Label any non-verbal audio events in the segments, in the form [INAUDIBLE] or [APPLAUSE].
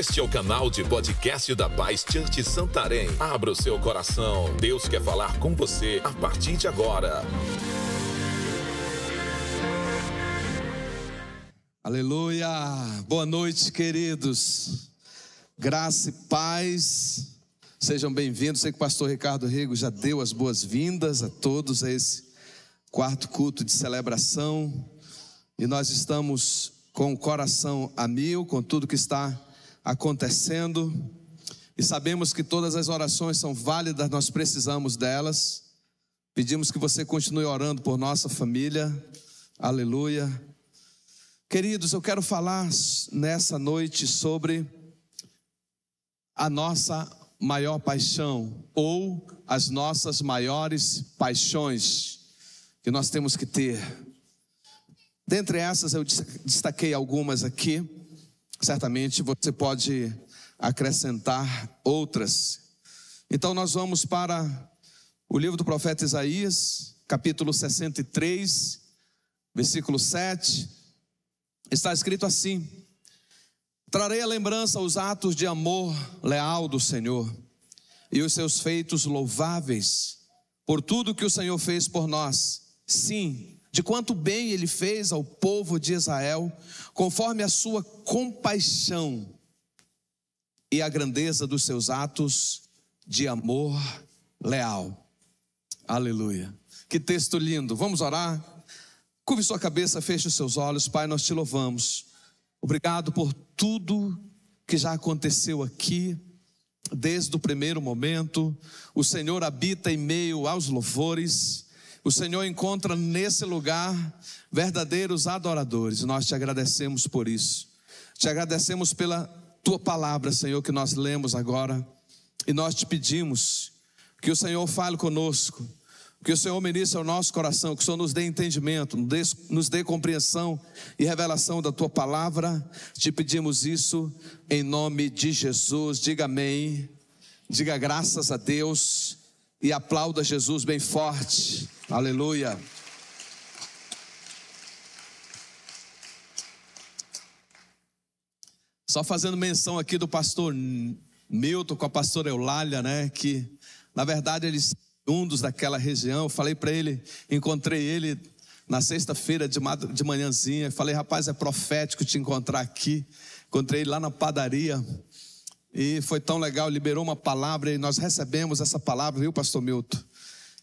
Este é o canal de podcast da Paz Church Santarém. Abra o seu coração. Deus quer falar com você a partir de agora. Aleluia! Boa noite, queridos. Graça e paz. Sejam bem-vindos. Sei que o pastor Ricardo Rego já deu as boas-vindas a todos a esse quarto culto de celebração. E nós estamos com o coração a mil, com tudo que está acontecendo. E sabemos que todas as orações são válidas, nós precisamos delas. Pedimos que você continue orando por nossa família. Aleluia. Queridos, eu quero falar nessa noite sobre a nossa maior paixão ou as nossas maiores paixões que nós temos que ter. Dentre essas, eu destaquei algumas aqui. Certamente você pode acrescentar outras. Então, nós vamos para o livro do profeta Isaías, capítulo 63, versículo 7. Está escrito assim: Trarei a lembrança os atos de amor leal do Senhor e os seus feitos louváveis, por tudo que o Senhor fez por nós. Sim, de quanto bem ele fez ao povo de Israel, conforme a sua compaixão e a grandeza dos seus atos de amor leal. Aleluia. Que texto lindo. Vamos orar? Curve sua cabeça, feche os seus olhos. Pai, nós te louvamos. Obrigado por tudo que já aconteceu aqui, desde o primeiro momento. O Senhor habita em meio aos louvores. O Senhor encontra nesse lugar verdadeiros adoradores. Nós te agradecemos por isso. Te agradecemos pela tua palavra, Senhor, que nós lemos agora. E nós te pedimos que o Senhor fale conosco, que o Senhor ministre ao nosso coração, que o Senhor nos dê entendimento, nos dê, nos dê compreensão e revelação da tua palavra. Te pedimos isso em nome de Jesus. Diga amém. Diga graças a Deus e aplauda Jesus bem forte. Aleluia. Só fazendo menção aqui do pastor Milton com a pastora Eulália, né? Que na verdade eles dos daquela região. falei para ele, encontrei ele na sexta-feira de manhãzinha. Falei, rapaz, é profético te encontrar aqui. Encontrei ele lá na padaria. E foi tão legal, liberou uma palavra e nós recebemos essa palavra, viu, pastor Milton?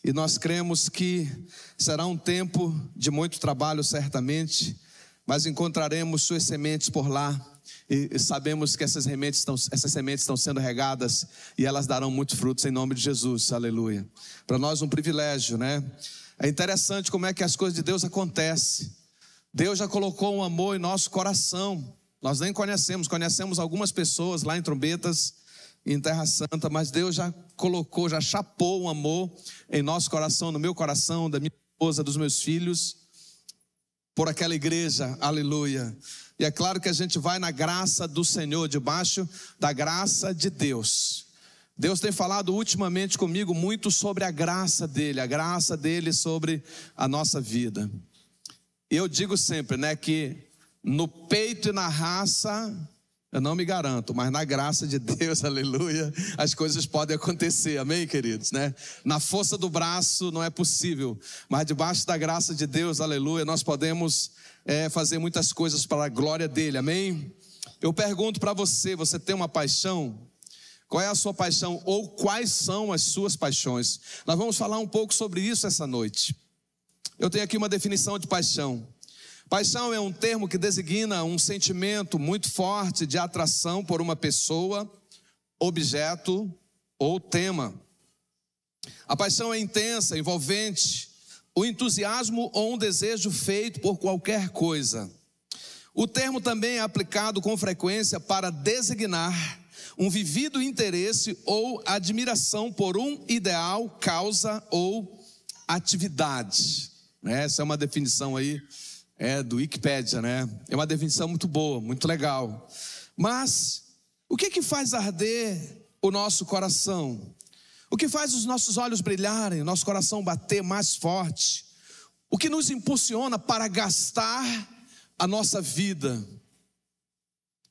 E nós cremos que será um tempo de muito trabalho, certamente, mas encontraremos suas sementes por lá. E sabemos que essas sementes, estão, essas sementes estão sendo regadas e elas darão muitos frutos em nome de Jesus, aleluia. Para nós, um privilégio, né? É interessante como é que as coisas de Deus acontecem. Deus já colocou um amor em nosso coração. Nós nem conhecemos, conhecemos algumas pessoas lá em Trombetas, em Terra Santa, mas Deus já colocou, já chapou um amor em nosso coração, no meu coração, da minha esposa, dos meus filhos, por aquela igreja, aleluia. E é claro que a gente vai na graça do Senhor, debaixo da graça de Deus. Deus tem falado ultimamente comigo muito sobre a graça dele, a graça dele sobre a nossa vida. Eu digo sempre, né, que no peito e na raça, eu não me garanto, mas na graça de Deus, [LAUGHS] aleluia, as coisas podem acontecer, amém, queridos, né? Na força do braço não é possível, mas debaixo da graça de Deus, aleluia, nós podemos é, fazer muitas coisas para a glória dele, amém? Eu pergunto para você: você tem uma paixão? Qual é a sua paixão ou quais são as suas paixões? Nós vamos falar um pouco sobre isso essa noite. Eu tenho aqui uma definição de paixão. Paixão é um termo que designa um sentimento muito forte de atração por uma pessoa, objeto ou tema. A paixão é intensa, envolvente, o entusiasmo ou um desejo feito por qualquer coisa. O termo também é aplicado com frequência para designar um vivido interesse ou admiração por um ideal, causa ou atividade. Essa é uma definição aí é do Wikipedia, né? É uma definição muito boa, muito legal. Mas o que que faz arder o nosso coração? O que faz os nossos olhos brilharem, o nosso coração bater mais forte? O que nos impulsiona para gastar a nossa vida?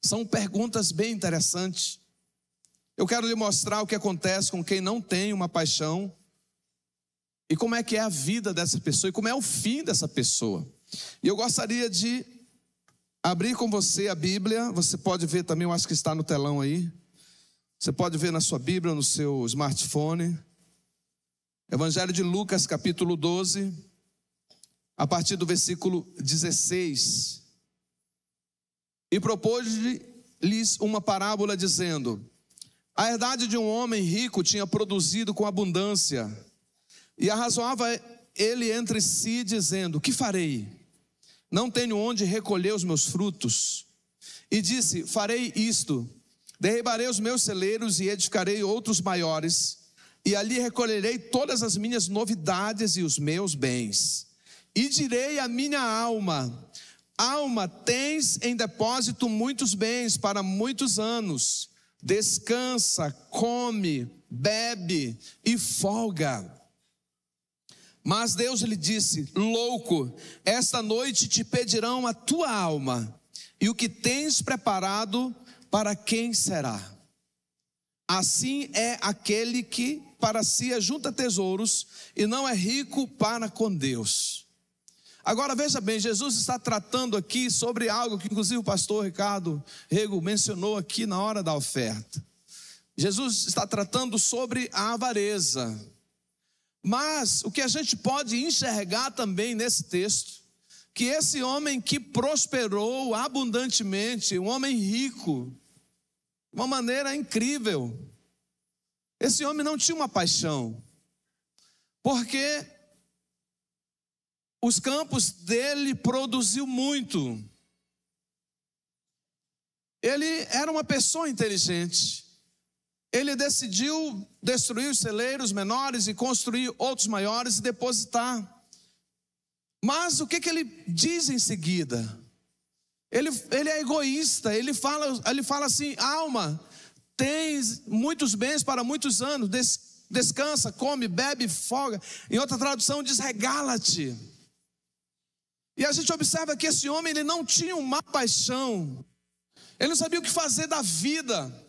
São perguntas bem interessantes. Eu quero lhe mostrar o que acontece com quem não tem uma paixão e como é que é a vida dessa pessoa e como é o fim dessa pessoa. E eu gostaria de abrir com você a Bíblia, você pode ver também, eu acho que está no telão aí. Você pode ver na sua Bíblia, no seu smartphone. Evangelho de Lucas, capítulo 12, a partir do versículo 16. E propôs-lhes uma parábola dizendo: A herdade de um homem rico tinha produzido com abundância, e arrazoava ele entre si, dizendo: Que farei? Não tenho onde recolher os meus frutos. E disse: Farei isto: derribarei os meus celeiros e edificarei outros maiores, e ali recolherei todas as minhas novidades e os meus bens. E direi à minha alma: Alma, tens em depósito muitos bens para muitos anos. Descansa, come, bebe e folga. Mas Deus lhe disse: Louco, esta noite te pedirão a tua alma, e o que tens preparado, para quem será? Assim é aquele que para si ajunta tesouros e não é rico para com Deus. Agora veja bem, Jesus está tratando aqui sobre algo que inclusive o pastor Ricardo Rego mencionou aqui na hora da oferta. Jesus está tratando sobre a avareza. Mas o que a gente pode enxergar também nesse texto, que esse homem que prosperou abundantemente, um homem rico, de uma maneira incrível, esse homem não tinha uma paixão, porque os campos dele produziu muito. Ele era uma pessoa inteligente. Ele decidiu destruir os celeiros menores e construir outros maiores e depositar. Mas o que, que ele diz em seguida? Ele, ele é egoísta, ele fala, ele fala assim: alma, tens muitos bens para muitos anos, des, descansa, come, bebe, folga. Em outra tradução diz: regala-te. E a gente observa que esse homem ele não tinha uma paixão. Ele não sabia o que fazer da vida.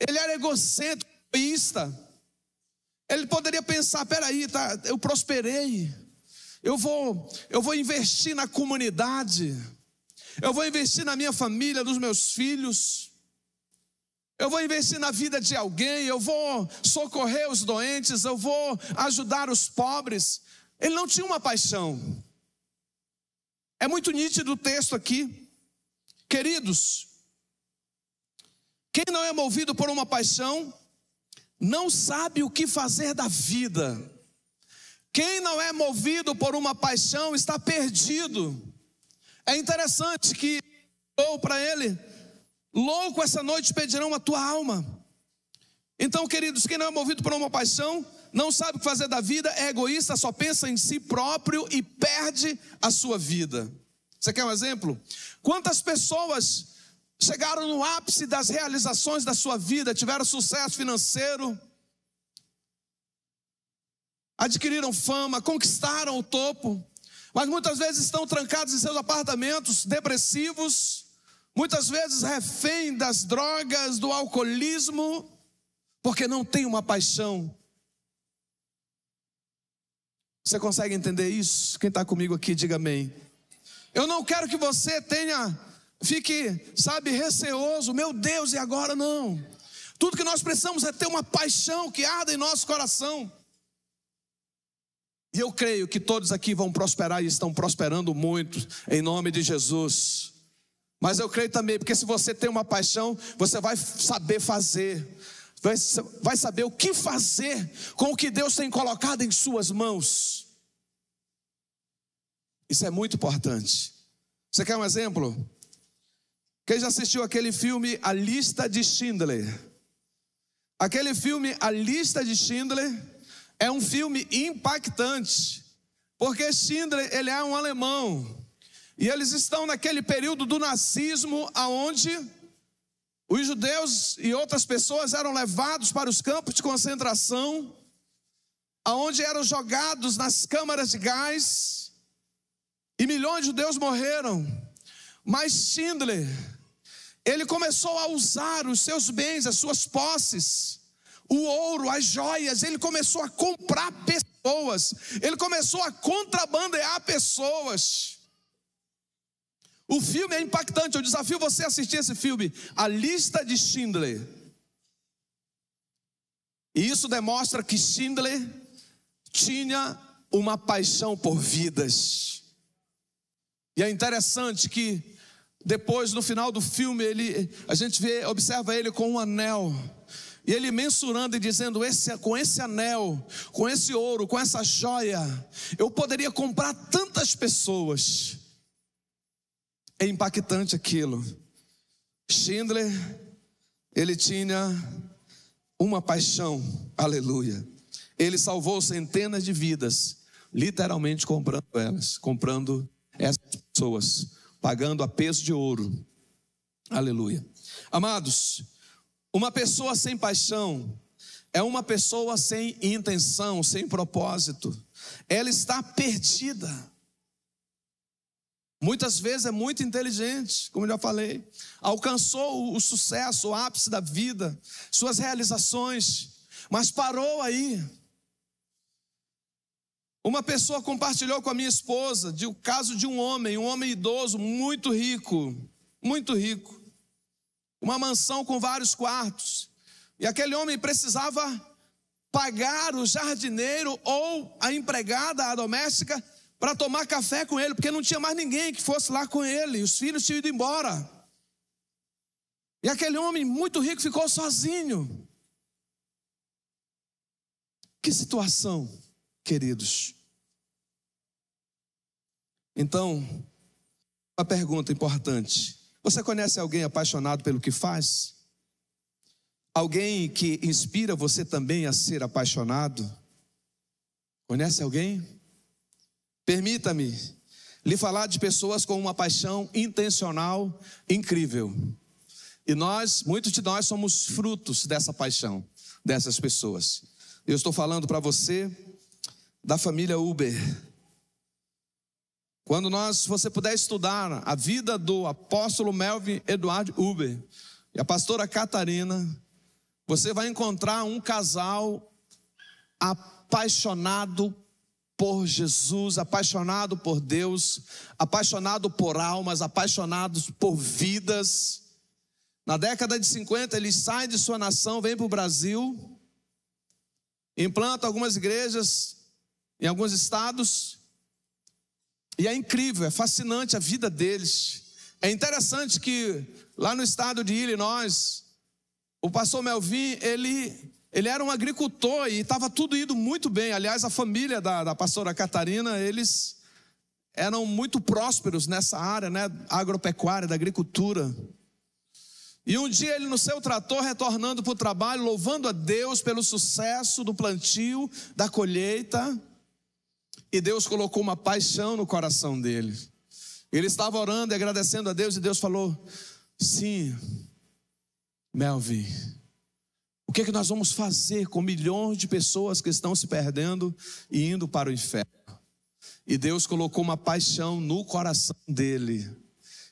Ele era egocêntrico, egoísta. Ele poderia pensar, peraí, tá, eu prosperei. Eu vou, eu vou investir na comunidade. Eu vou investir na minha família, nos meus filhos. Eu vou investir na vida de alguém, eu vou socorrer os doentes, eu vou ajudar os pobres. Ele não tinha uma paixão. É muito nítido o texto aqui. Queridos, quem não é movido por uma paixão, não sabe o que fazer da vida. Quem não é movido por uma paixão está perdido. É interessante que ou para ele, louco essa noite pedirão a tua alma. Então, queridos, quem não é movido por uma paixão, não sabe o que fazer da vida, é egoísta, só pensa em si próprio e perde a sua vida. Você quer um exemplo? Quantas pessoas chegaram no ápice das realizações da sua vida, tiveram sucesso financeiro, adquiriram fama, conquistaram o topo, mas muitas vezes estão trancados em seus apartamentos, depressivos, muitas vezes refém das drogas, do alcoolismo, porque não tem uma paixão você consegue entender isso? Quem está comigo aqui, diga amém. Eu não quero que você tenha, fique, sabe, receoso, meu Deus, e agora não. Tudo que nós precisamos é ter uma paixão que arda em nosso coração. E eu creio que todos aqui vão prosperar e estão prosperando muito, em nome de Jesus. Mas eu creio também, porque se você tem uma paixão, você vai saber fazer, vai, vai saber o que fazer com o que Deus tem colocado em suas mãos. Isso é muito importante. Você quer um exemplo? Quem já assistiu aquele filme A Lista de Schindler? Aquele filme A Lista de Schindler é um filme impactante, porque Schindler ele é um alemão e eles estão naquele período do nazismo aonde os judeus e outras pessoas eram levados para os campos de concentração, aonde eram jogados nas câmaras de gás, e milhões de judeus morreram. Mas Schindler, Ele começou a usar os seus bens, as suas posses, o ouro, as joias, ele começou a comprar pessoas, ele começou a contrabandear pessoas. O filme é impactante, eu desafio você a assistir esse filme, A Lista de Schindler. E isso demonstra que Schindler tinha uma paixão por vidas. E é interessante que depois no final do filme ele a gente vê, observa ele com um anel. E ele mensurando e dizendo: esse, com esse anel, com esse ouro, com essa joia, eu poderia comprar tantas pessoas. É impactante aquilo. Schindler, ele tinha uma paixão, aleluia. Ele salvou centenas de vidas, literalmente comprando elas, comprando essas pessoas, pagando a peso de ouro, aleluia. Amados, uma pessoa sem paixão é uma pessoa sem intenção, sem propósito, ela está perdida. Muitas vezes é muito inteligente, como eu já falei, alcançou o sucesso, o ápice da vida, suas realizações, mas parou aí. Uma pessoa compartilhou com a minha esposa de o caso de um homem, um homem idoso, muito rico, muito rico, uma mansão com vários quartos, e aquele homem precisava pagar o jardineiro ou a empregada, a doméstica, para tomar café com ele, porque não tinha mais ninguém que fosse lá com ele, os filhos tinham ido embora. E aquele homem muito rico ficou sozinho. Que situação, queridos. Então, uma pergunta importante: você conhece alguém apaixonado pelo que faz? Alguém que inspira você também a ser apaixonado? Conhece alguém? Permita-me lhe falar de pessoas com uma paixão intencional incrível. E nós, muitos de nós somos frutos dessa paixão, dessas pessoas. Eu estou falando para você da família Uber. Quando nós, você puder estudar a vida do apóstolo Melvin Eduardo Uber e a pastora Catarina, você vai encontrar um casal apaixonado por Jesus, apaixonado por Deus, apaixonado por almas, apaixonados por vidas. Na década de 50, ele sai de sua nação, vem para o Brasil, implanta algumas igrejas em alguns estados, e é incrível, é fascinante a vida deles. É interessante que lá no estado de Illinois, o pastor Melvin, ele ele era um agricultor e estava tudo indo muito bem. Aliás, a família da, da pastora Catarina, eles eram muito prósperos nessa área, né, agropecuária, da agricultura. E um dia ele no seu trator, retornando para o trabalho, louvando a Deus pelo sucesso do plantio, da colheita, e Deus colocou uma paixão no coração dele. Ele estava orando e agradecendo a Deus, e Deus falou: Sim, Melvin, o que é que nós vamos fazer com milhões de pessoas que estão se perdendo e indo para o inferno? E Deus colocou uma paixão no coração dele.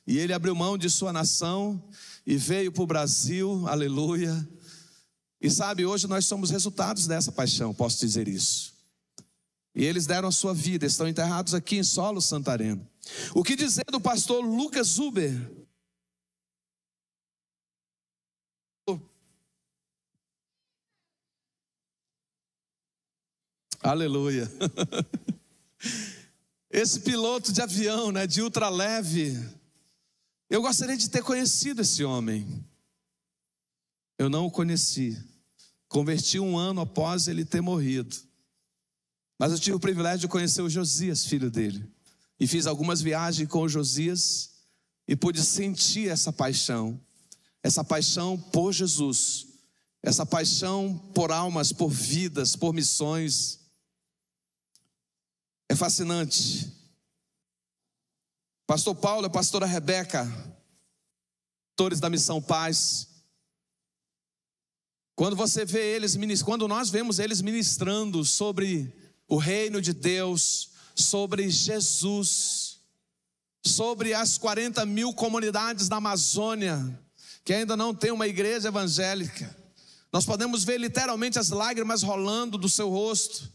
E ele abriu mão de sua nação e veio para o Brasil, aleluia. E sabe, hoje nós somos resultados dessa paixão, posso dizer isso. E eles deram a sua vida, estão enterrados aqui em solo santareno. O que dizer do pastor Lucas Zuber? Aleluia. [LAUGHS] Esse piloto de avião, né, de ultraleve, eu gostaria de ter conhecido esse homem. Eu não o conheci. Converti um ano após ele ter morrido. Mas eu tive o privilégio de conhecer o Josias, filho dele. E fiz algumas viagens com o Josias e pude sentir essa paixão. Essa paixão por Jesus. Essa paixão por almas, por vidas, por missões. É fascinante. Pastor Paulo a pastora Rebeca, pastores da Missão Paz. Quando você vê eles, quando nós vemos eles ministrando sobre o reino de Deus, sobre Jesus, sobre as 40 mil comunidades da Amazônia, que ainda não tem uma igreja evangélica. Nós podemos ver literalmente as lágrimas rolando do seu rosto.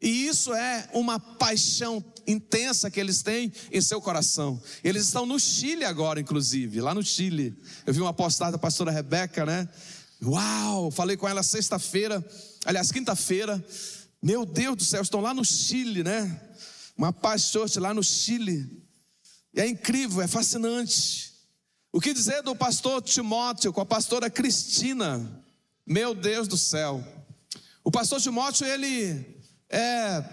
E isso é uma paixão intensa que eles têm em seu coração. Eles estão no Chile agora, inclusive, lá no Chile. Eu vi uma postagem da pastora Rebeca, né? Uau! Falei com ela sexta-feira, aliás, quinta-feira. Meu Deus do céu, estão lá no Chile, né? Uma paz lá no Chile. E é incrível, é fascinante. O que dizer do pastor Timóteo com a pastora Cristina? Meu Deus do céu. O pastor Timóteo, ele é,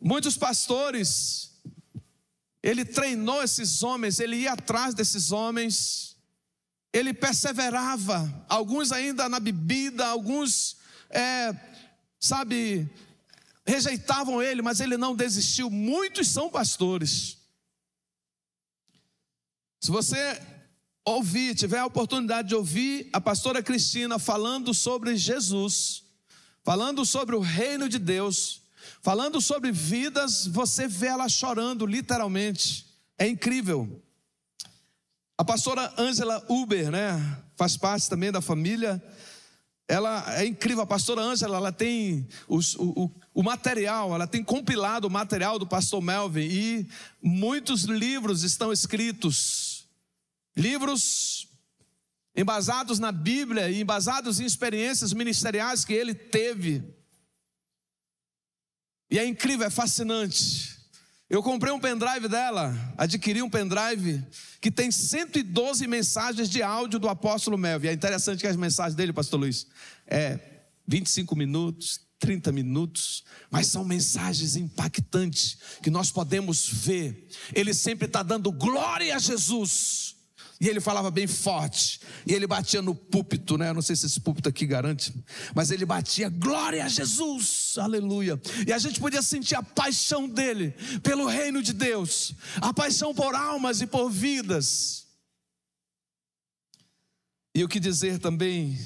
muitos pastores, ele treinou esses homens, ele ia atrás desses homens, ele perseverava, alguns ainda na bebida, alguns, é, sabe, rejeitavam ele, mas ele não desistiu. Muitos são pastores. Se você ouvir, tiver a oportunidade de ouvir a pastora Cristina falando sobre Jesus, falando sobre o reino de Deus, falando sobre vidas, você vê ela chorando, literalmente. É incrível. A pastora Ângela Uber, né, faz parte também da família. Ela é incrível, a pastora Ângela, ela tem os, o, o, material, ela tem compilado o material do pastor Melvin e muitos livros estão escritos. Livros embasados na Bíblia e embasados em experiências ministeriais que ele teve. E é incrível, é fascinante. Eu comprei um pendrive dela, adquiri um pendrive que tem 112 mensagens de áudio do apóstolo Melvin. É interessante que as mensagens dele, pastor Luiz, é 25 minutos, 30 minutos, mas são mensagens impactantes que nós podemos ver. Ele sempre está dando glória a Jesus. E ele falava bem forte. E ele batia no púlpito, né? Eu não sei se esse púlpito aqui garante, mas ele batia glória a Jesus. Aleluia. E a gente podia sentir a paixão dele pelo reino de Deus, a paixão por almas e por vidas. E o que dizer também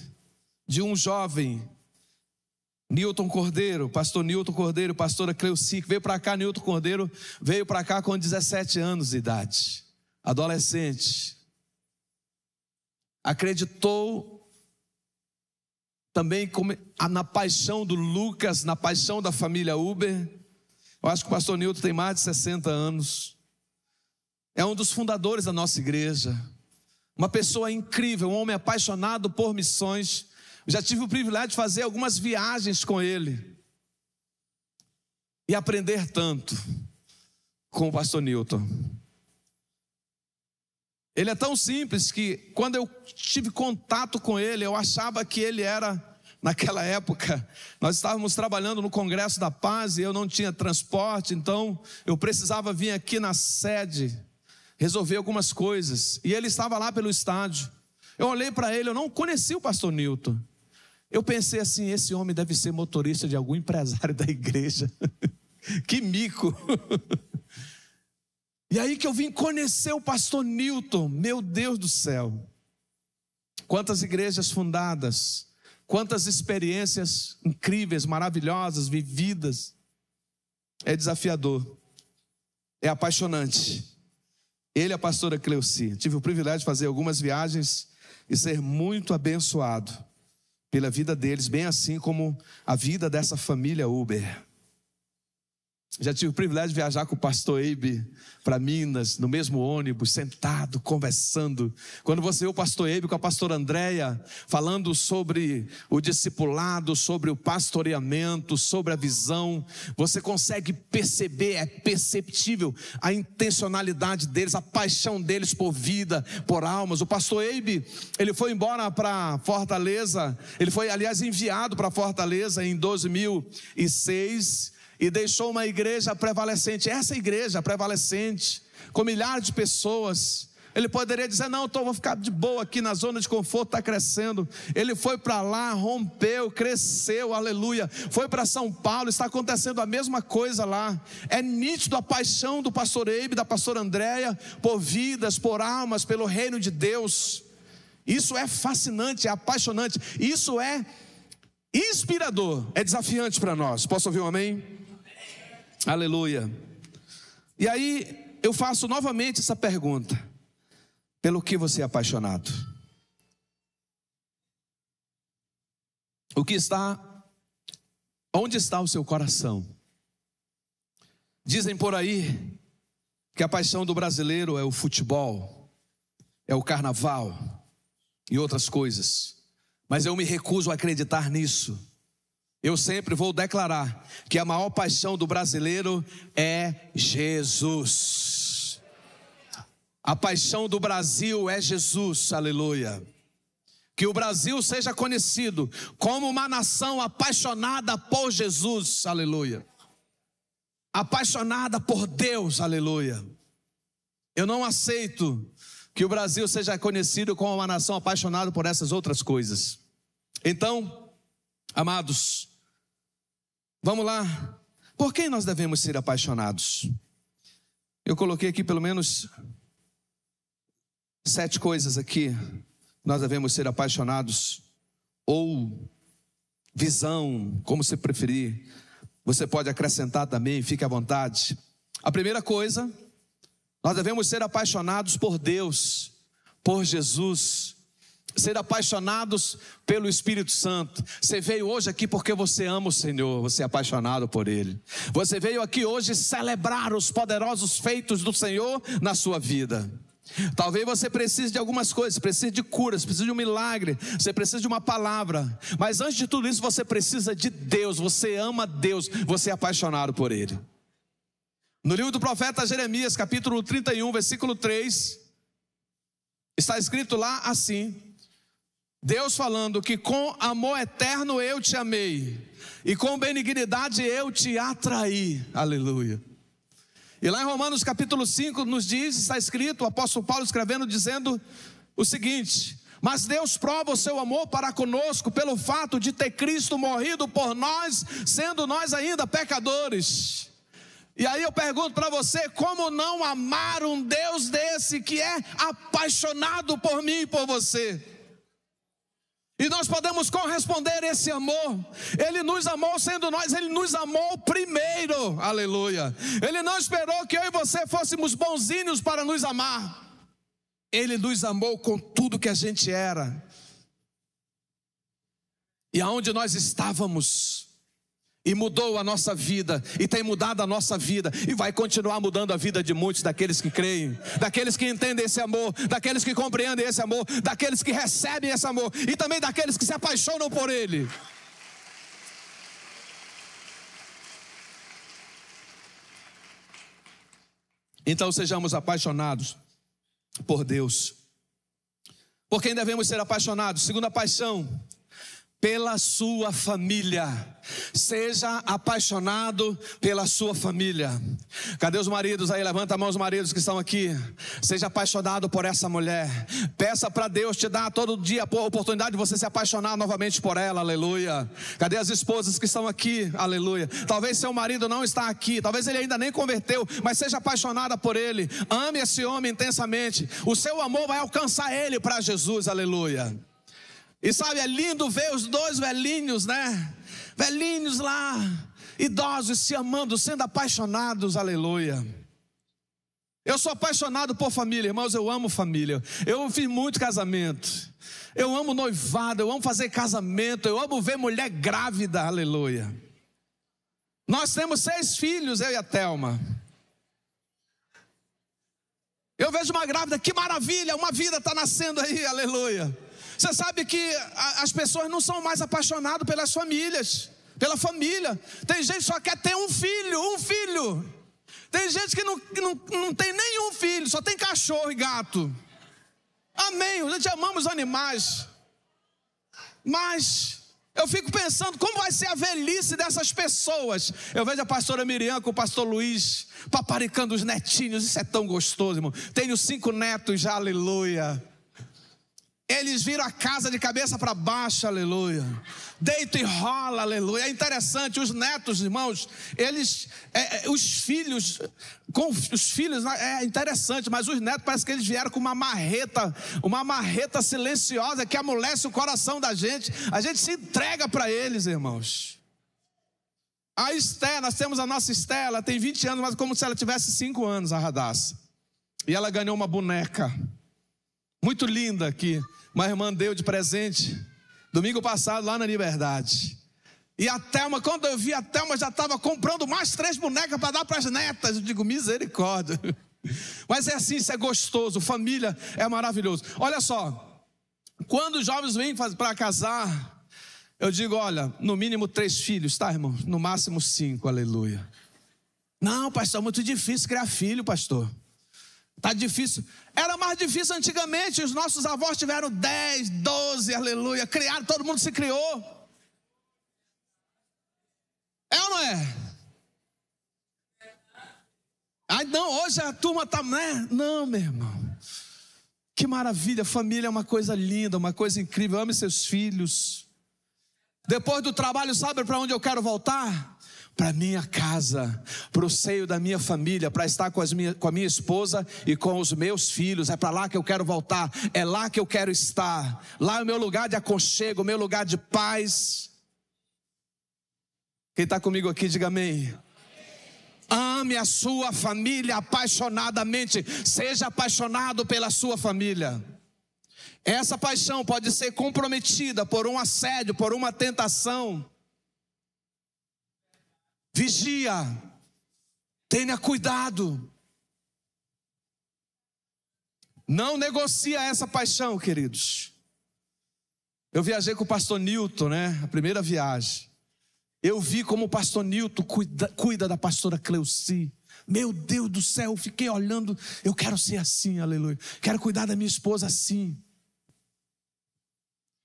de um jovem Newton Cordeiro, pastor Newton Cordeiro, pastora Cleuci, que veio para cá, Newton Cordeiro, veio para cá com 17 anos de idade, adolescente, acreditou também na paixão do Lucas, na paixão da família Uber. Eu acho que o pastor Nilton tem mais de 60 anos. É um dos fundadores da nossa igreja. Uma pessoa incrível, um homem apaixonado por missões. Eu já tive o privilégio de fazer algumas viagens com ele. E aprender tanto com o pastor Newton. Ele é tão simples que quando eu tive contato com ele, eu achava que ele era, naquela [LAUGHS] época, nós estávamos trabalhando no Congresso da Paz e eu não tinha transporte, então eu precisava vir aqui na sede resolver algumas coisas. E ele estava lá pelo estádio. Eu olhei para ele, eu não conhecia o pastor Newton. Eu pensei assim: esse homem deve ser motorista de algum [LAUGHS] empresário da igreja. [LAUGHS] que mico! E aí que eu vim conhecer o pastor Newton, meu Deus do céu. Quantas igrejas fundadas, quantas experiências incríveis, maravilhosas, vividas. É desafiador, é apaixonante. Ele é a pastora Cleuci. Tive o privilégio de fazer algumas viagens e ser muito abençoado pela vida deles, bem assim como a vida dessa família Uber. Já tive o privilégio de viajar com o pastor Eibe para Minas, no mesmo ônibus, sentado, conversando. Quando você vê o pastor Eibe com a pastora Andréia, falando sobre o discipulado, sobre o pastoreamento, sobre a visão, você consegue perceber, é perceptível a intencionalidade deles, a paixão deles por vida, por almas. O pastor Eibe, ele foi embora para Fortaleza, ele foi, aliás, enviado para Fortaleza em 2006 e deixou uma igreja prevalecente, essa igreja prevalecente, com milhares de pessoas. Ele poderia dizer: Não, tô, vou ficar de boa aqui na zona de conforto, está crescendo. Ele foi para lá, rompeu, cresceu, aleluia. Foi para São Paulo, está acontecendo a mesma coisa lá. É nítido a paixão do pastor Eibe, da pastora Andréia, por vidas, por almas, pelo reino de Deus. Isso é fascinante, é apaixonante. Isso é inspirador, é desafiante para nós. Posso ouvir um amém? Aleluia. E aí eu faço novamente essa pergunta: pelo que você é apaixonado? O que está, onde está o seu coração? Dizem por aí que a paixão do brasileiro é o futebol, é o carnaval e outras coisas, mas eu me recuso a acreditar nisso. Eu sempre vou declarar que a maior paixão do brasileiro é Jesus. A paixão do Brasil é Jesus, aleluia. Que o Brasil seja conhecido como uma nação apaixonada por Jesus, aleluia. Apaixonada por Deus, aleluia. Eu não aceito que o Brasil seja conhecido como uma nação apaixonada por essas outras coisas. Então, amados, vamos lá. Por quem nós devemos ser apaixonados? Eu coloquei aqui pelo menos sete coisas aqui nós devemos ser apaixonados, ou visão, como você preferir. Você pode acrescentar também, fique à vontade. A primeira coisa, nós devemos ser apaixonados por Deus, por Jesus, ser apaixonados pelo Espírito Santo. Você veio hoje aqui porque você ama o Senhor, você é apaixonado por Ele. Você veio aqui hoje celebrar os poderosos feitos do Senhor na sua vida. Talvez você precise de algumas coisas, precise de curas, precise de um milagre, você precisa de uma palavra. Mas antes de tudo isso, você precisa de Deus, você ama Deus, você é apaixonado por Ele. No livro do profeta Jeremias, capítulo 31, versículo 3, está escrito lá assim: Deus falando que com amor eterno eu te amei, e com benignidade eu te atraí. Aleluia. E lá em Romanos capítulo 5 nos diz, está escrito, o apóstolo Paulo escrevendo, dizendo o seguinte: Mas Deus prova o seu amor para conosco pelo fato de ter Cristo morrido por nós, sendo nós ainda pecadores. E aí eu pergunto para você: como não amar um Deus desse que é apaixonado por mim e por você? E nós podemos corresponder esse amor. Ele nos amou sendo nós, ele nos amou primeiro. Aleluia. Ele não esperou que eu e você fôssemos bonzinhos para nos amar. Ele nos amou com tudo que a gente era. E aonde nós estávamos, e mudou a nossa vida, e tem mudado a nossa vida, e vai continuar mudando a vida de muitos daqueles que creem, daqueles que entendem esse amor, daqueles que compreendem esse amor, daqueles que recebem esse amor, e também daqueles que se apaixonam por ele. Então sejamos apaixonados por Deus. Por quem devemos ser apaixonados? Segunda paixão, pela sua família. Seja apaixonado pela sua família. Cadê os maridos aí? Levanta a mão os maridos que estão aqui. Seja apaixonado por essa mulher. Peça para Deus te dar todo dia a oportunidade de você se apaixonar novamente por ela. Aleluia. Cadê as esposas que estão aqui? Aleluia. Talvez seu marido não está aqui, talvez ele ainda nem converteu, mas seja apaixonada por ele. Ame esse homem intensamente. O seu amor vai alcançar ele para Jesus. Aleluia. E sabe, é lindo ver os dois velhinhos, né? Velhinhos lá, idosos se amando, sendo apaixonados, aleluia. Eu sou apaixonado por família, irmãos, eu amo família. Eu fiz muito casamento. Eu amo noivado, eu amo fazer casamento, eu amo ver mulher grávida, aleluia. Nós temos seis filhos, eu e a Thelma. Eu vejo uma grávida, que maravilha, uma vida está nascendo aí, aleluia. Você sabe que as pessoas não são mais apaixonadas pelas famílias, pela família. Tem gente que só quer ter um filho, um filho. Tem gente que não, não, não tem nenhum filho, só tem cachorro e gato. Amém, a gente amamos animais. Mas eu fico pensando como vai ser a velhice dessas pessoas. Eu vejo a pastora Miriam com o pastor Luiz paparicando os netinhos, isso é tão gostoso, irmão. Tenho cinco netos aleluia. Eles viram a casa de cabeça para baixo, aleluia. Deito e rola, aleluia. É interessante, os netos, irmãos, eles, é, é, os filhos, com os filhos, né, é interessante, mas os netos parece que eles vieram com uma marreta, uma marreta silenciosa que amolece o coração da gente. A gente se entrega para eles, irmãos. A Esté, nós temos a nossa Esté, ela tem 20 anos, mas como se ela tivesse 5 anos, a Radassa. E ela ganhou uma boneca muito linda que uma irmã deu de presente Domingo passado, lá na Liberdade. E a Thelma, quando eu vi a Thelma, já estava comprando mais três bonecas para dar para as netas. Eu digo, misericórdia. [LAUGHS] Mas é assim, isso é gostoso. Família é maravilhoso. Olha só, quando os jovens vêm para casar, eu digo, olha, no mínimo três filhos, tá, irmão? No máximo cinco, aleluia. Não, pastor, é muito difícil criar filho, pastor. Tá difícil. Era mais difícil antigamente. Os nossos avós tiveram 10, 12, aleluia. Criaram, todo mundo se criou. É ou não é? Ai, não, hoje a turma tá, né? Não, meu irmão. Que maravilha, família é uma coisa linda, uma coisa incrível. Ame seus filhos. Depois do trabalho, sabe para onde eu quero voltar? Para minha casa, para o seio da minha família, para estar com, minha, com a minha esposa e com os meus filhos. É para lá que eu quero voltar, é lá que eu quero estar. Lá é o meu lugar de aconchego, o meu lugar de paz. Quem está comigo aqui, diga amém. Ame a sua família apaixonadamente, seja apaixonado pela sua família. Essa paixão pode ser comprometida por um assédio, por uma tentação. Vigia, tenha cuidado. Não negocia essa paixão, queridos. Eu viajei com o pastor Newton, né? A primeira viagem. Eu vi como o pastor Nilton cuida, cuida da pastora Cleuci. Meu Deus do céu, eu fiquei olhando, eu quero ser assim, aleluia. Quero cuidar da minha esposa assim.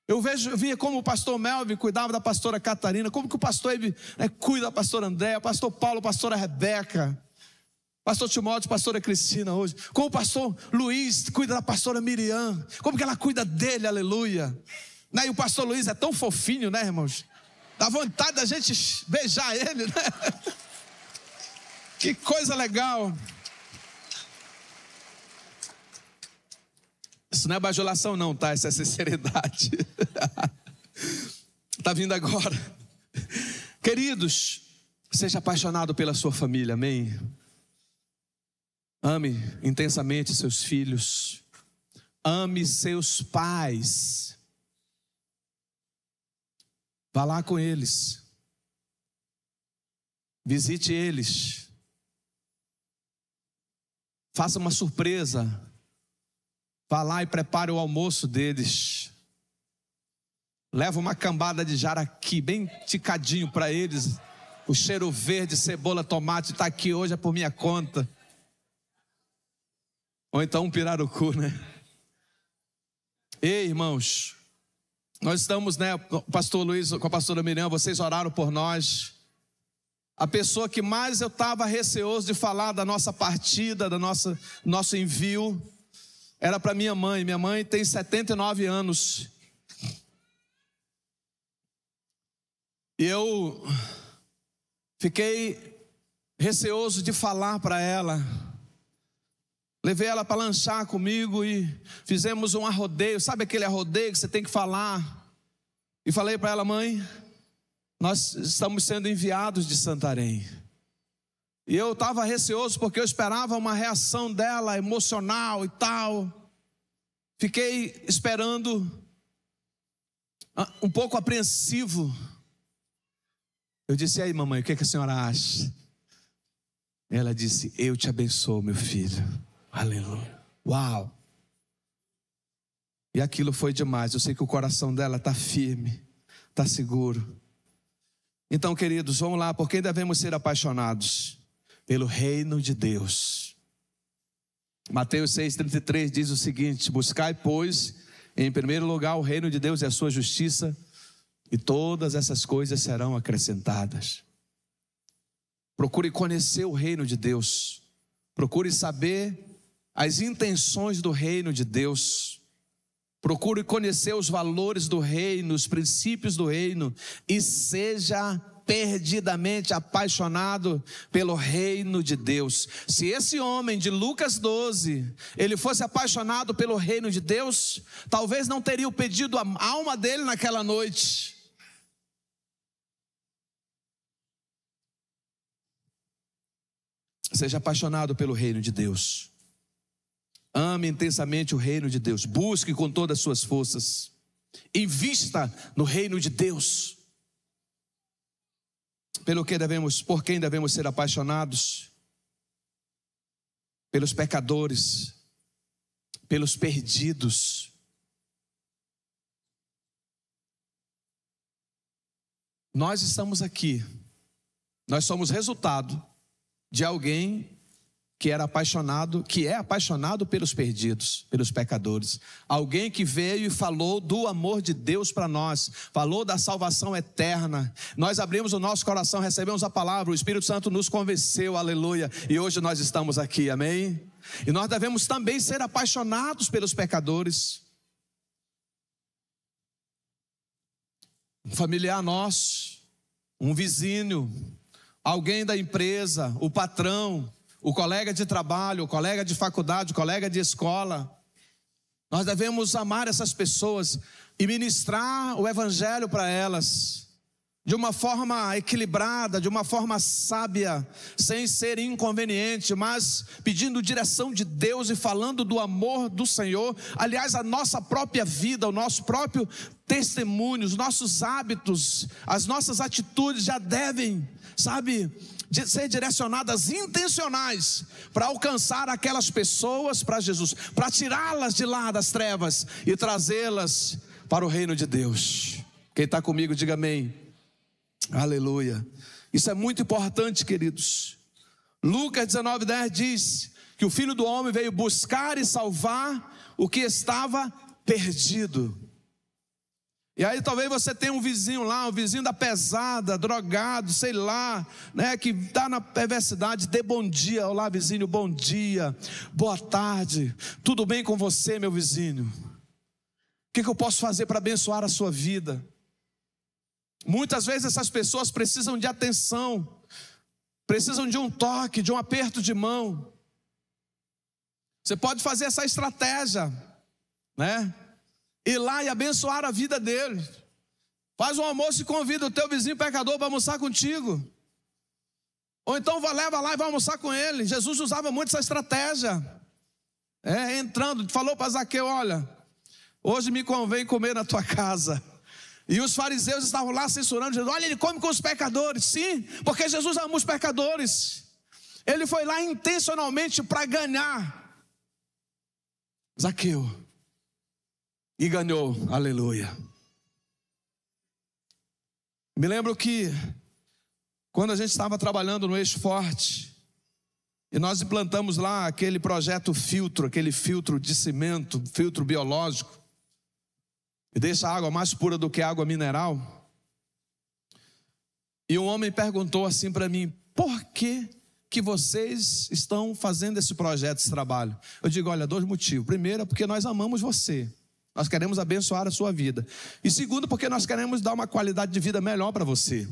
Eu vejo, via como o pastor Melvin cuidava da pastora Catarina, como que o pastor Ebe, né, cuida da pastora Andréa, pastor Paulo, pastora Rebeca, pastor Timóteo, pastora Cristina hoje, como o pastor Luiz cuida da pastora Miriam, como que ela cuida dele, aleluia. Né, e o pastor Luiz é tão fofinho, né, irmãos? Dá vontade da gente beijar ele, né? [LAUGHS] Que coisa legal. Isso não é bajulação, não, tá? Isso é sinceridade. Está [LAUGHS] vindo agora. Queridos, seja apaixonado pela sua família, amém? Ame intensamente seus filhos. Ame seus pais. Vá lá com eles. Visite eles. Faça uma surpresa. Vá lá e prepare o almoço deles. Leva uma cambada de jaraqui bem ticadinho para eles. O cheiro verde, cebola, tomate está aqui hoje é por minha conta. Ou então um pirarucu, né? Ei, irmãos, nós estamos, né, pastor Luiz, com a pastora Miriam, vocês oraram por nós. A pessoa que mais eu estava receoso de falar da nossa partida, da nossa nosso envio, era para minha mãe. Minha mãe tem 79 anos. E eu fiquei receoso de falar para ela. Levei ela para lanchar comigo e fizemos um arrodeio. Sabe aquele arrodeio que você tem que falar? E falei para ela, mãe, nós estamos sendo enviados de Santarém. E eu estava receoso porque eu esperava uma reação dela emocional e tal. Fiquei esperando, ah, um pouco apreensivo. Eu disse: aí, mamãe, o que, que a senhora acha? Ela disse: Eu te abençoo, meu filho. Aleluia. Uau. E aquilo foi demais. Eu sei que o coração dela está firme, está seguro. Então, queridos, vamos lá, por quem devemos ser apaixonados? Pelo reino de Deus. Mateus 6,33 diz o seguinte: Buscai, pois, em primeiro lugar o reino de Deus e a sua justiça, e todas essas coisas serão acrescentadas. Procure conhecer o reino de Deus, procure saber as intenções do reino de Deus. Procure conhecer os valores do reino, os princípios do reino e seja perdidamente apaixonado pelo reino de Deus. Se esse homem de Lucas 12, ele fosse apaixonado pelo reino de Deus, talvez não teria pedido a alma dele naquela noite. Seja apaixonado pelo reino de Deus. Ame intensamente o reino de Deus. Busque com todas as suas forças. Invista no reino de Deus. Pelo que devemos, por quem devemos ser apaixonados? Pelos pecadores, pelos perdidos. Nós estamos aqui, nós somos resultado de alguém que era apaixonado, que é apaixonado pelos perdidos, pelos pecadores. Alguém que veio e falou do amor de Deus para nós, falou da salvação eterna. Nós abrimos o nosso coração, recebemos a palavra, o Espírito Santo nos convenceu, aleluia. E hoje nós estamos aqui, amém? E nós devemos também ser apaixonados pelos pecadores. Um familiar nosso, um vizinho, alguém da empresa, o patrão, o colega de trabalho, o colega de faculdade, o colega de escola. Nós devemos amar essas pessoas e ministrar o evangelho para elas de uma forma equilibrada, de uma forma sábia, sem ser inconveniente, mas pedindo direção de Deus e falando do amor do Senhor. Aliás, a nossa própria vida, o nosso próprio testemunho, os nossos hábitos, as nossas atitudes já devem, sabe, de ser direcionadas intencionais para alcançar aquelas pessoas para Jesus, para tirá-las de lá das trevas e trazê-las para o reino de Deus. Quem está comigo, diga amém. Aleluia. Isso é muito importante, queridos. Lucas 19, 10 diz que o filho do homem veio buscar e salvar o que estava perdido. E aí talvez você tenha um vizinho lá, um vizinho da pesada, drogado, sei lá, né, que está na perversidade, dê bom dia, olá vizinho, bom dia, boa tarde, tudo bem com você, meu vizinho? O que, que eu posso fazer para abençoar a sua vida? Muitas vezes essas pessoas precisam de atenção, precisam de um toque, de um aperto de mão. Você pode fazer essa estratégia, né? Ir lá e abençoar a vida dele. Faz um almoço e convida o teu vizinho pecador para almoçar contigo. Ou então leva lá e vai almoçar com ele. Jesus usava muito essa estratégia. É, entrando, falou para Zaqueu: Olha, hoje me convém comer na tua casa. E os fariseus estavam lá censurando Jesus: Olha, ele come com os pecadores. Sim, porque Jesus ama os pecadores. Ele foi lá intencionalmente para ganhar. Zaqueu, e ganhou, aleluia. Me lembro que quando a gente estava trabalhando no Eixo Forte, e nós implantamos lá aquele projeto filtro, aquele filtro de cimento, filtro biológico, que deixa a água mais pura do que água mineral. E um homem perguntou assim para mim: por que, que vocês estão fazendo esse projeto, esse trabalho? Eu digo: olha, dois motivos. Primeiro, é porque nós amamos você. Nós queremos abençoar a sua vida. E segundo, porque nós queremos dar uma qualidade de vida melhor para você.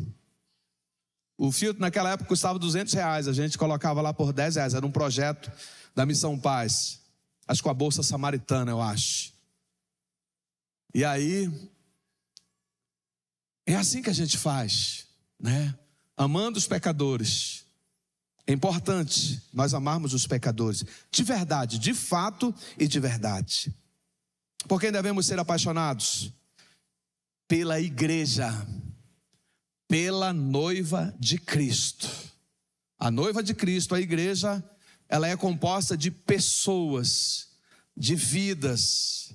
O filtro naquela época custava 200 reais, a gente colocava lá por 10 reais. Era um projeto da Missão Paz. Acho que com a Bolsa Samaritana, eu acho. E aí, é assim que a gente faz, né? Amando os pecadores. É importante nós amarmos os pecadores, de verdade, de fato e de verdade. Por quem devemos ser apaixonados? Pela igreja, pela noiva de Cristo. A noiva de Cristo, a igreja, ela é composta de pessoas, de vidas.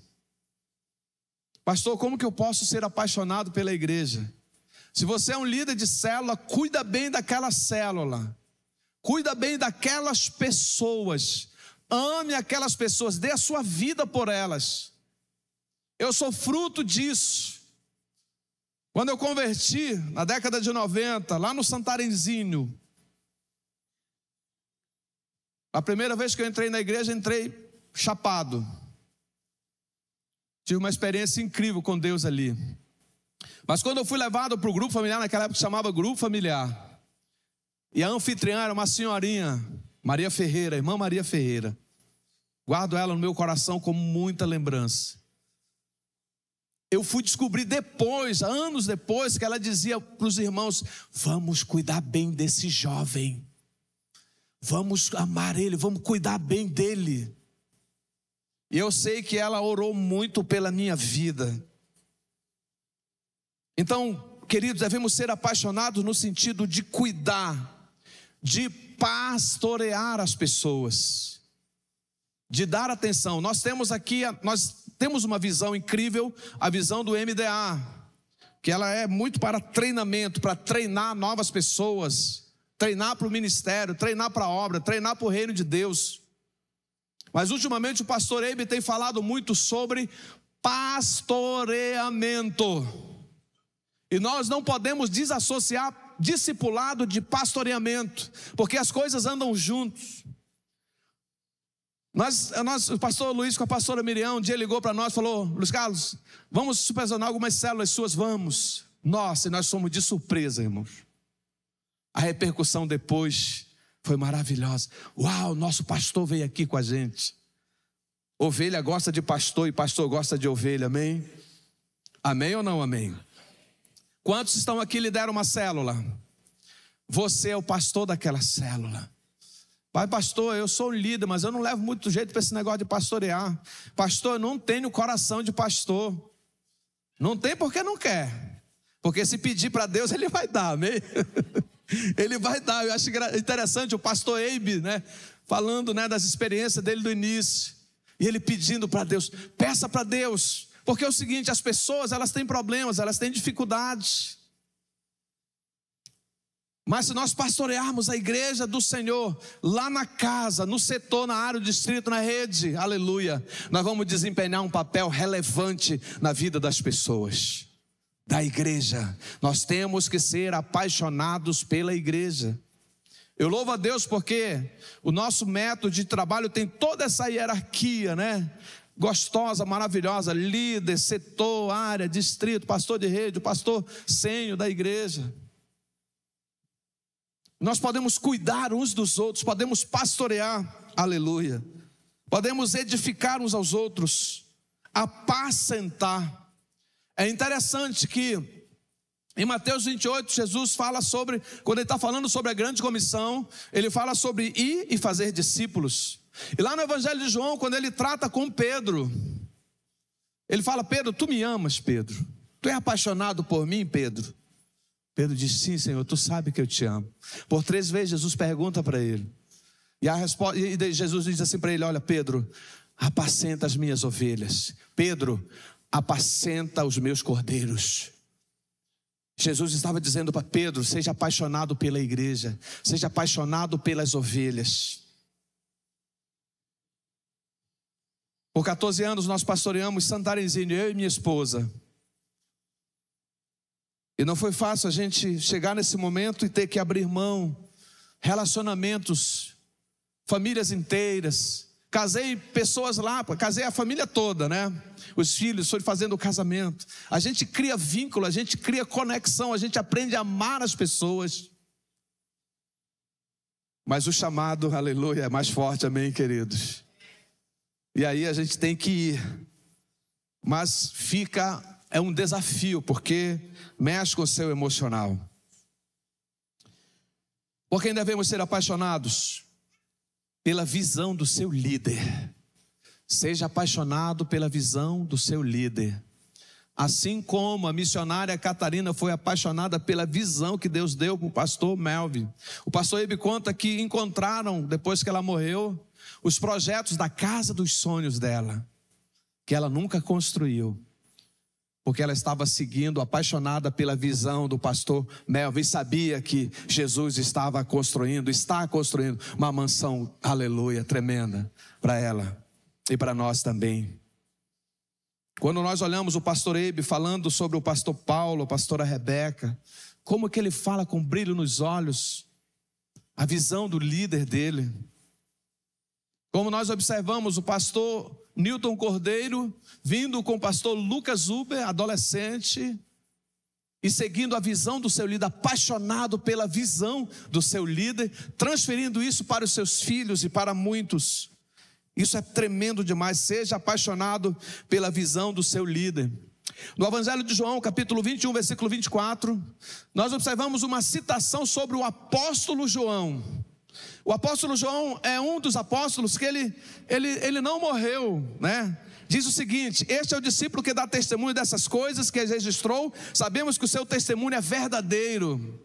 Pastor, como que eu posso ser apaixonado pela igreja? Se você é um líder de célula, cuida bem daquela célula. Cuida bem daquelas pessoas. Ame aquelas pessoas, dê a sua vida por elas. Eu sou fruto disso. Quando eu converti, na década de 90, lá no Santarenzinho, a primeira vez que eu entrei na igreja, entrei chapado. Tive uma experiência incrível com Deus ali. Mas quando eu fui levado para o grupo familiar, naquela época chamava grupo familiar. E a anfitriã era uma senhorinha, Maria Ferreira, irmã Maria Ferreira. Guardo ela no meu coração como muita lembrança. Eu fui descobrir depois, anos depois, que ela dizia para os irmãos: vamos cuidar bem desse jovem, vamos amar ele, vamos cuidar bem dele. E eu sei que ela orou muito pela minha vida. Então, queridos, devemos ser apaixonados no sentido de cuidar, de pastorear as pessoas, de dar atenção. Nós temos aqui, nós temos uma visão incrível, a visão do MDA, que ela é muito para treinamento, para treinar novas pessoas, treinar para o ministério, treinar para a obra, treinar para o reino de Deus. Mas ultimamente o pastor Eibe tem falado muito sobre pastoreamento. E nós não podemos desassociar discipulado de pastoreamento, porque as coisas andam juntos. Nós, nós, o pastor Luiz com a pastora Miriam, um dia ligou para nós e falou: Luiz Carlos, vamos supervisionar algumas células suas, vamos. Nossa, e nós somos de surpresa, irmãos. A repercussão depois foi maravilhosa. Uau, nosso pastor veio aqui com a gente. Ovelha gosta de pastor e pastor gosta de ovelha, amém? Amém ou não amém? Quantos estão aqui lideram uma célula? Você é o pastor daquela célula. Pai, pastor, eu sou líder, mas eu não levo muito jeito para esse negócio de pastorear. Pastor, eu não tenho coração de pastor. Não tem porque não quer. Porque se pedir para Deus, Ele vai dar, amém? [LAUGHS] Ele vai dar. Eu acho interessante o pastor Eibe, né? Falando né, das experiências dele do início. E ele pedindo para Deus, peça para Deus. Porque é o seguinte, as pessoas, elas têm problemas, elas têm dificuldades. Mas se nós pastorearmos a igreja do Senhor, lá na casa, no setor, na área, do distrito, na rede, aleluia, nós vamos desempenhar um papel relevante na vida das pessoas, da igreja. Nós temos que ser apaixonados pela igreja. Eu louvo a Deus porque o nosso método de trabalho tem toda essa hierarquia, né? Gostosa, maravilhosa, líder, setor, área, distrito, pastor de rede, pastor senho da igreja. Nós podemos cuidar uns dos outros, podemos pastorear, aleluia. Podemos edificar uns aos outros, apacentar. É interessante que em Mateus 28, Jesus fala sobre, quando ele está falando sobre a grande comissão, ele fala sobre ir e fazer discípulos. E lá no Evangelho de João, quando ele trata com Pedro, ele fala: Pedro, tu me amas, Pedro. Tu é apaixonado por mim, Pedro. Pedro diz: Sim, Senhor, tu sabe que eu te amo. Por três vezes Jesus pergunta para ele. E, a resposta, e Jesus diz assim para ele: Olha, Pedro, apacenta as minhas ovelhas. Pedro, apacenta os meus cordeiros. Jesus estava dizendo para Pedro: seja apaixonado pela igreja, seja apaixonado pelas ovelhas. Por 14 anos nós pastoreamos Santarenzinho, eu e minha esposa. E não foi fácil a gente chegar nesse momento e ter que abrir mão, relacionamentos, famílias inteiras. Casei pessoas lá, casei a família toda, né? Os filhos foram fazendo o casamento. A gente cria vínculo, a gente cria conexão, a gente aprende a amar as pessoas. Mas o chamado, aleluia, é mais forte, amém, queridos. E aí a gente tem que ir. Mas fica é um desafio, porque mexe com o seu emocional. Por quem devemos ser apaixonados? Pela visão do seu líder. Seja apaixonado pela visão do seu líder. Assim como a missionária Catarina foi apaixonada pela visão que Deus deu para o pastor Melvin. O pastor Ebe conta que encontraram, depois que ela morreu, os projetos da casa dos sonhos dela, que ela nunca construiu porque ela estava seguindo, apaixonada pela visão do pastor Melvin, sabia que Jesus estava construindo, está construindo uma mansão, aleluia, tremenda para ela e para nós também. Quando nós olhamos o pastor Ebe falando sobre o pastor Paulo, a pastora Rebeca, como que ele fala com brilho nos olhos, a visão do líder dele. Como nós observamos o pastor Newton Cordeiro, vindo com o pastor Lucas Uber, adolescente, e seguindo a visão do seu líder, apaixonado pela visão do seu líder, transferindo isso para os seus filhos e para muitos. Isso é tremendo demais. Seja apaixonado pela visão do seu líder. No Evangelho de João, capítulo 21, versículo 24, nós observamos uma citação sobre o apóstolo João. O apóstolo João é um dos apóstolos que ele, ele, ele não morreu, né? diz o seguinte: Este é o discípulo que dá testemunho dessas coisas que registrou, sabemos que o seu testemunho é verdadeiro.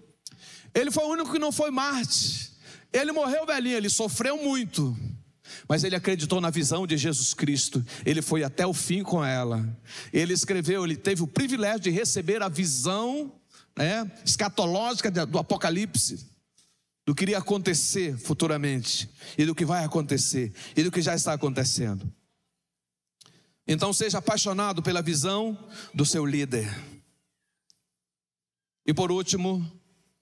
Ele foi o único que não foi Marte. Ele morreu velhinho, ele sofreu muito. Mas ele acreditou na visão de Jesus Cristo, ele foi até o fim com ela. Ele escreveu, ele teve o privilégio de receber a visão né, escatológica do Apocalipse, do que iria acontecer futuramente, e do que vai acontecer, e do que já está acontecendo. Então seja apaixonado pela visão do seu líder. E por último,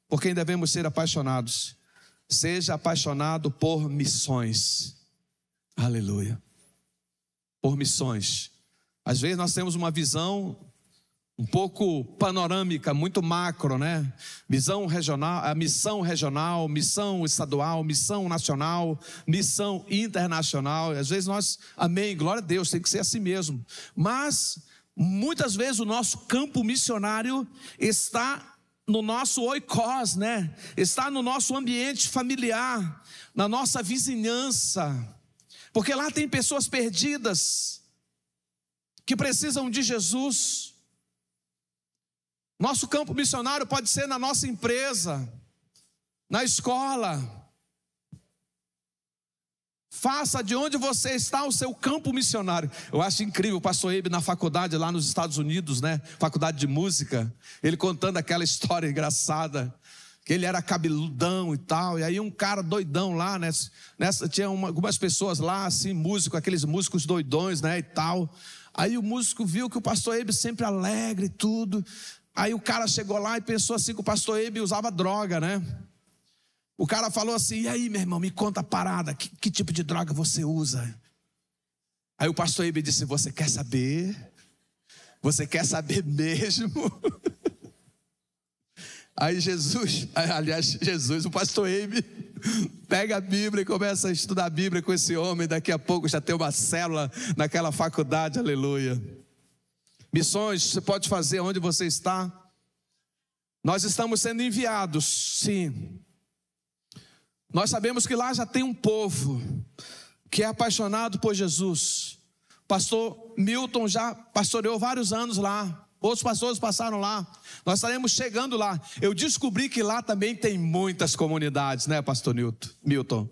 por quem devemos ser apaixonados? Seja apaixonado por missões. Aleluia. Por missões. Às vezes nós temos uma visão um pouco panorâmica, muito macro, né? Visão regional, a missão regional, missão estadual, missão nacional, missão internacional. Às vezes nós, amém, glória a Deus, tem que ser assim mesmo. Mas muitas vezes o nosso campo missionário está no nosso oikos, né? Está no nosso ambiente familiar, na nossa vizinhança. Porque lá tem pessoas perdidas que precisam de Jesus. Nosso campo missionário pode ser na nossa empresa, na escola. Faça de onde você está o seu campo missionário. Eu acho incrível o pastor Ebe na faculdade lá nos Estados Unidos, né? Faculdade de música. Ele contando aquela [LAUGHS] história engraçada. Que ele era cabeludão e tal. E aí um cara doidão lá, né? Nessa, tinha uma, algumas pessoas lá, assim, músico, aqueles músicos doidões, né? E tal. Aí o músico viu que o pastor Ebe sempre alegre e tudo. Aí o cara chegou lá e pensou assim que o pastor Ebe usava droga, né? O cara falou assim: e aí, meu irmão, me conta a parada, que, que tipo de droga você usa? Aí o pastor Ebe disse: Você quer saber? Você quer saber mesmo? [LAUGHS] Aí Jesus, aliás, Jesus, o pastor Ebe, pega a Bíblia e começa a estudar a Bíblia com esse homem. Daqui a pouco já tem uma célula naquela faculdade, aleluia. Missões você pode fazer onde você está. Nós estamos sendo enviados, sim. Nós sabemos que lá já tem um povo que é apaixonado por Jesus. Pastor Milton já pastoreou vários anos lá. Outros pastores passaram lá. Nós estaremos chegando lá. Eu descobri que lá também tem muitas comunidades, né, Pastor Milton?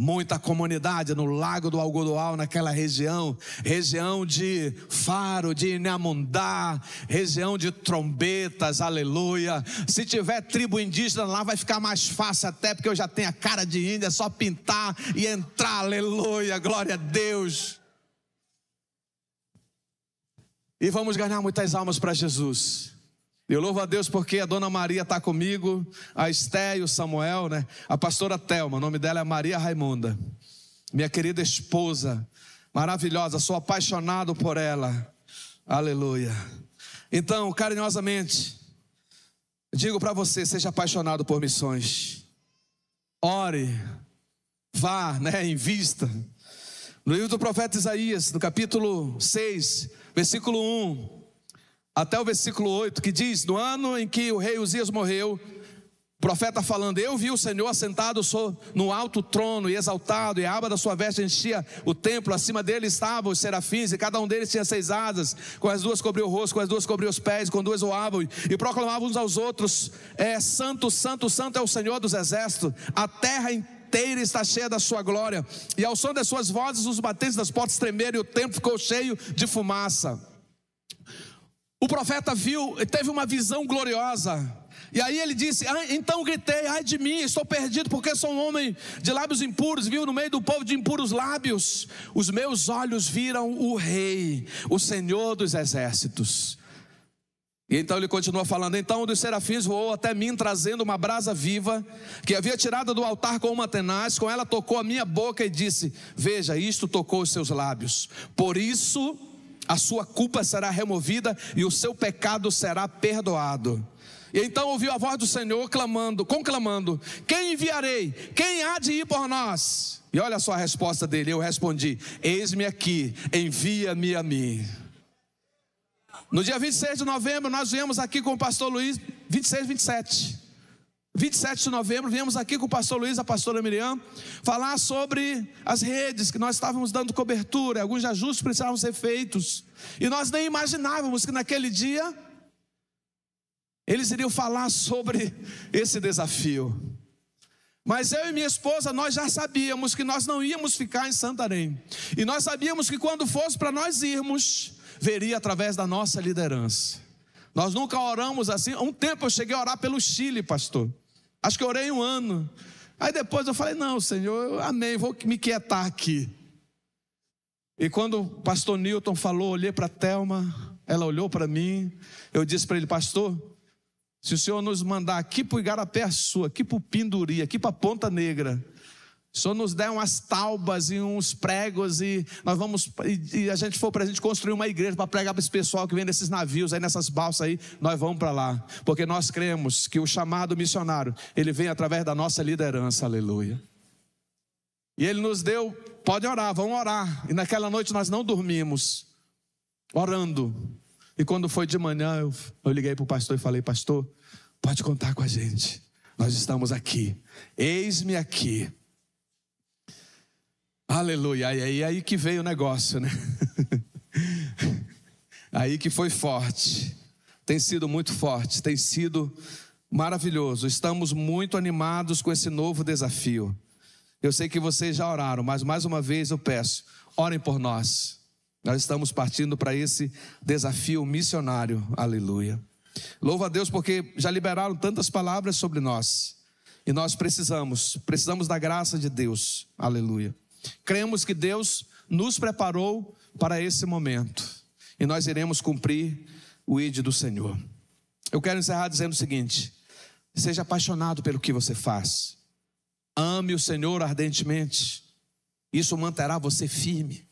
Muita comunidade no Lago do Algodoal, naquela região, região de Faro, de Inhamundá, região de trombetas, aleluia. Se tiver tribo indígena lá, vai ficar mais fácil até, porque eu já tenho a cara de índia, é só pintar e entrar, aleluia, glória a Deus. E vamos ganhar muitas almas para Jesus. Eu louvo a Deus porque a dona Maria está comigo, a Esté e o Samuel, né? A pastora Telma, o nome dela é Maria Raimunda, minha querida esposa, maravilhosa, sou apaixonado por ela, aleluia. Então, carinhosamente, digo para você: seja apaixonado por missões, ore, vá, né? Invista. No livro do profeta Isaías, no capítulo 6, versículo 1 até o versículo 8, que diz: No ano em que o rei Uzias morreu, o profeta falando: Eu vi o Senhor assentado no alto trono e exaltado, e a aba da sua veste enchia o templo, acima dele estavam os serafins, e cada um deles tinha seis asas, com as duas cobriu o rosto, com as duas cobriu os pés, com duas voavam, e proclamavam uns aos outros: é, Santo, Santo, Santo é o Senhor dos exércitos, a terra inteira está cheia da sua glória, e ao som das suas vozes os batentes das portas tremeram, e o templo ficou cheio de fumaça. O profeta viu, teve uma visão gloriosa. E aí ele disse: ah, Então gritei, ai de mim, estou perdido, porque sou um homem de lábios impuros, viu no meio do povo de impuros lábios. Os meus olhos viram o Rei, o Senhor dos exércitos. E então ele continua falando: Então um dos serafins voou até mim, trazendo uma brasa viva, que havia tirado do altar com uma tenaz, com ela tocou a minha boca e disse: Veja, isto tocou os seus lábios. Por isso a sua culpa será removida e o seu pecado será perdoado. E então ouviu a voz do Senhor clamando, conclamando: Quem enviarei? Quem há de ir por nós? E olha só a resposta dele. Eu respondi: Eis-me aqui, envia-me a mim. No dia 26 de novembro, nós viemos aqui com o pastor Luiz, 26, 27. 27 de novembro, viemos aqui com o pastor Luiz, a pastora Miriam, falar sobre as redes que nós estávamos dando cobertura, alguns ajustes precisavam ser feitos. E nós nem imaginávamos que naquele dia eles iriam falar sobre esse desafio. Mas eu e minha esposa, nós já sabíamos que nós não íamos ficar em Santarém. E nós sabíamos que quando fosse para nós irmos, veria através da nossa liderança. Nós nunca oramos assim. Um tempo eu cheguei a orar pelo Chile, pastor. Acho que orei um ano. Aí depois eu falei: Não, Senhor, eu amei, vou me quietar aqui. E quando o pastor Newton falou, olhei para a Thelma, ela olhou para mim, eu disse para ele: Pastor, se o Senhor nos mandar aqui para o Igarapé Sul, aqui para o Pinduri, aqui para a Ponta Negra, o Senhor nos der umas taubas e uns pregos e nós vamos e, e a gente for para a gente construir uma igreja para pregar para esse pessoal que vem nesses navios aí nessas balsas aí, nós vamos para lá, porque nós cremos que o chamado missionário ele vem através da nossa liderança, aleluia. E ele nos deu, pode orar, vamos orar. E naquela noite nós não dormimos, orando. E quando foi de manhã eu, eu liguei para o pastor e falei, pastor, pode contar com a gente. Nós estamos aqui. Eis-me aqui. Aleluia. Aí, aí, aí que veio o negócio, né? [LAUGHS] aí que foi forte. Tem sido muito forte, tem sido maravilhoso. Estamos muito animados com esse novo desafio. Eu sei que vocês já oraram, mas mais uma vez eu peço, orem por nós. Nós estamos partindo para esse desafio missionário. Aleluia. Louva a Deus porque já liberaram tantas palavras sobre nós. E nós precisamos, precisamos da graça de Deus. Aleluia. Cremos que Deus nos preparou para esse momento e nós iremos cumprir o ID do Senhor. Eu quero encerrar dizendo o seguinte: seja apaixonado pelo que você faz, ame o Senhor ardentemente, isso manterá você firme.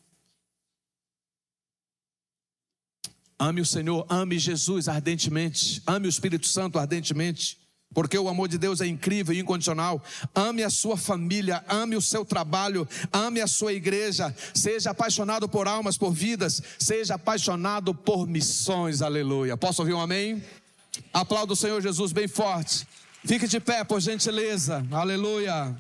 Ame o Senhor, ame Jesus ardentemente, ame o Espírito Santo ardentemente porque o amor de Deus é incrível e incondicional. Ame a sua família, ame o seu trabalho, ame a sua igreja. Seja apaixonado por almas, por vidas, seja apaixonado por missões. Aleluia. Posso ouvir um amém? Aplauda o Senhor Jesus bem forte. Fique de pé, por gentileza. Aleluia.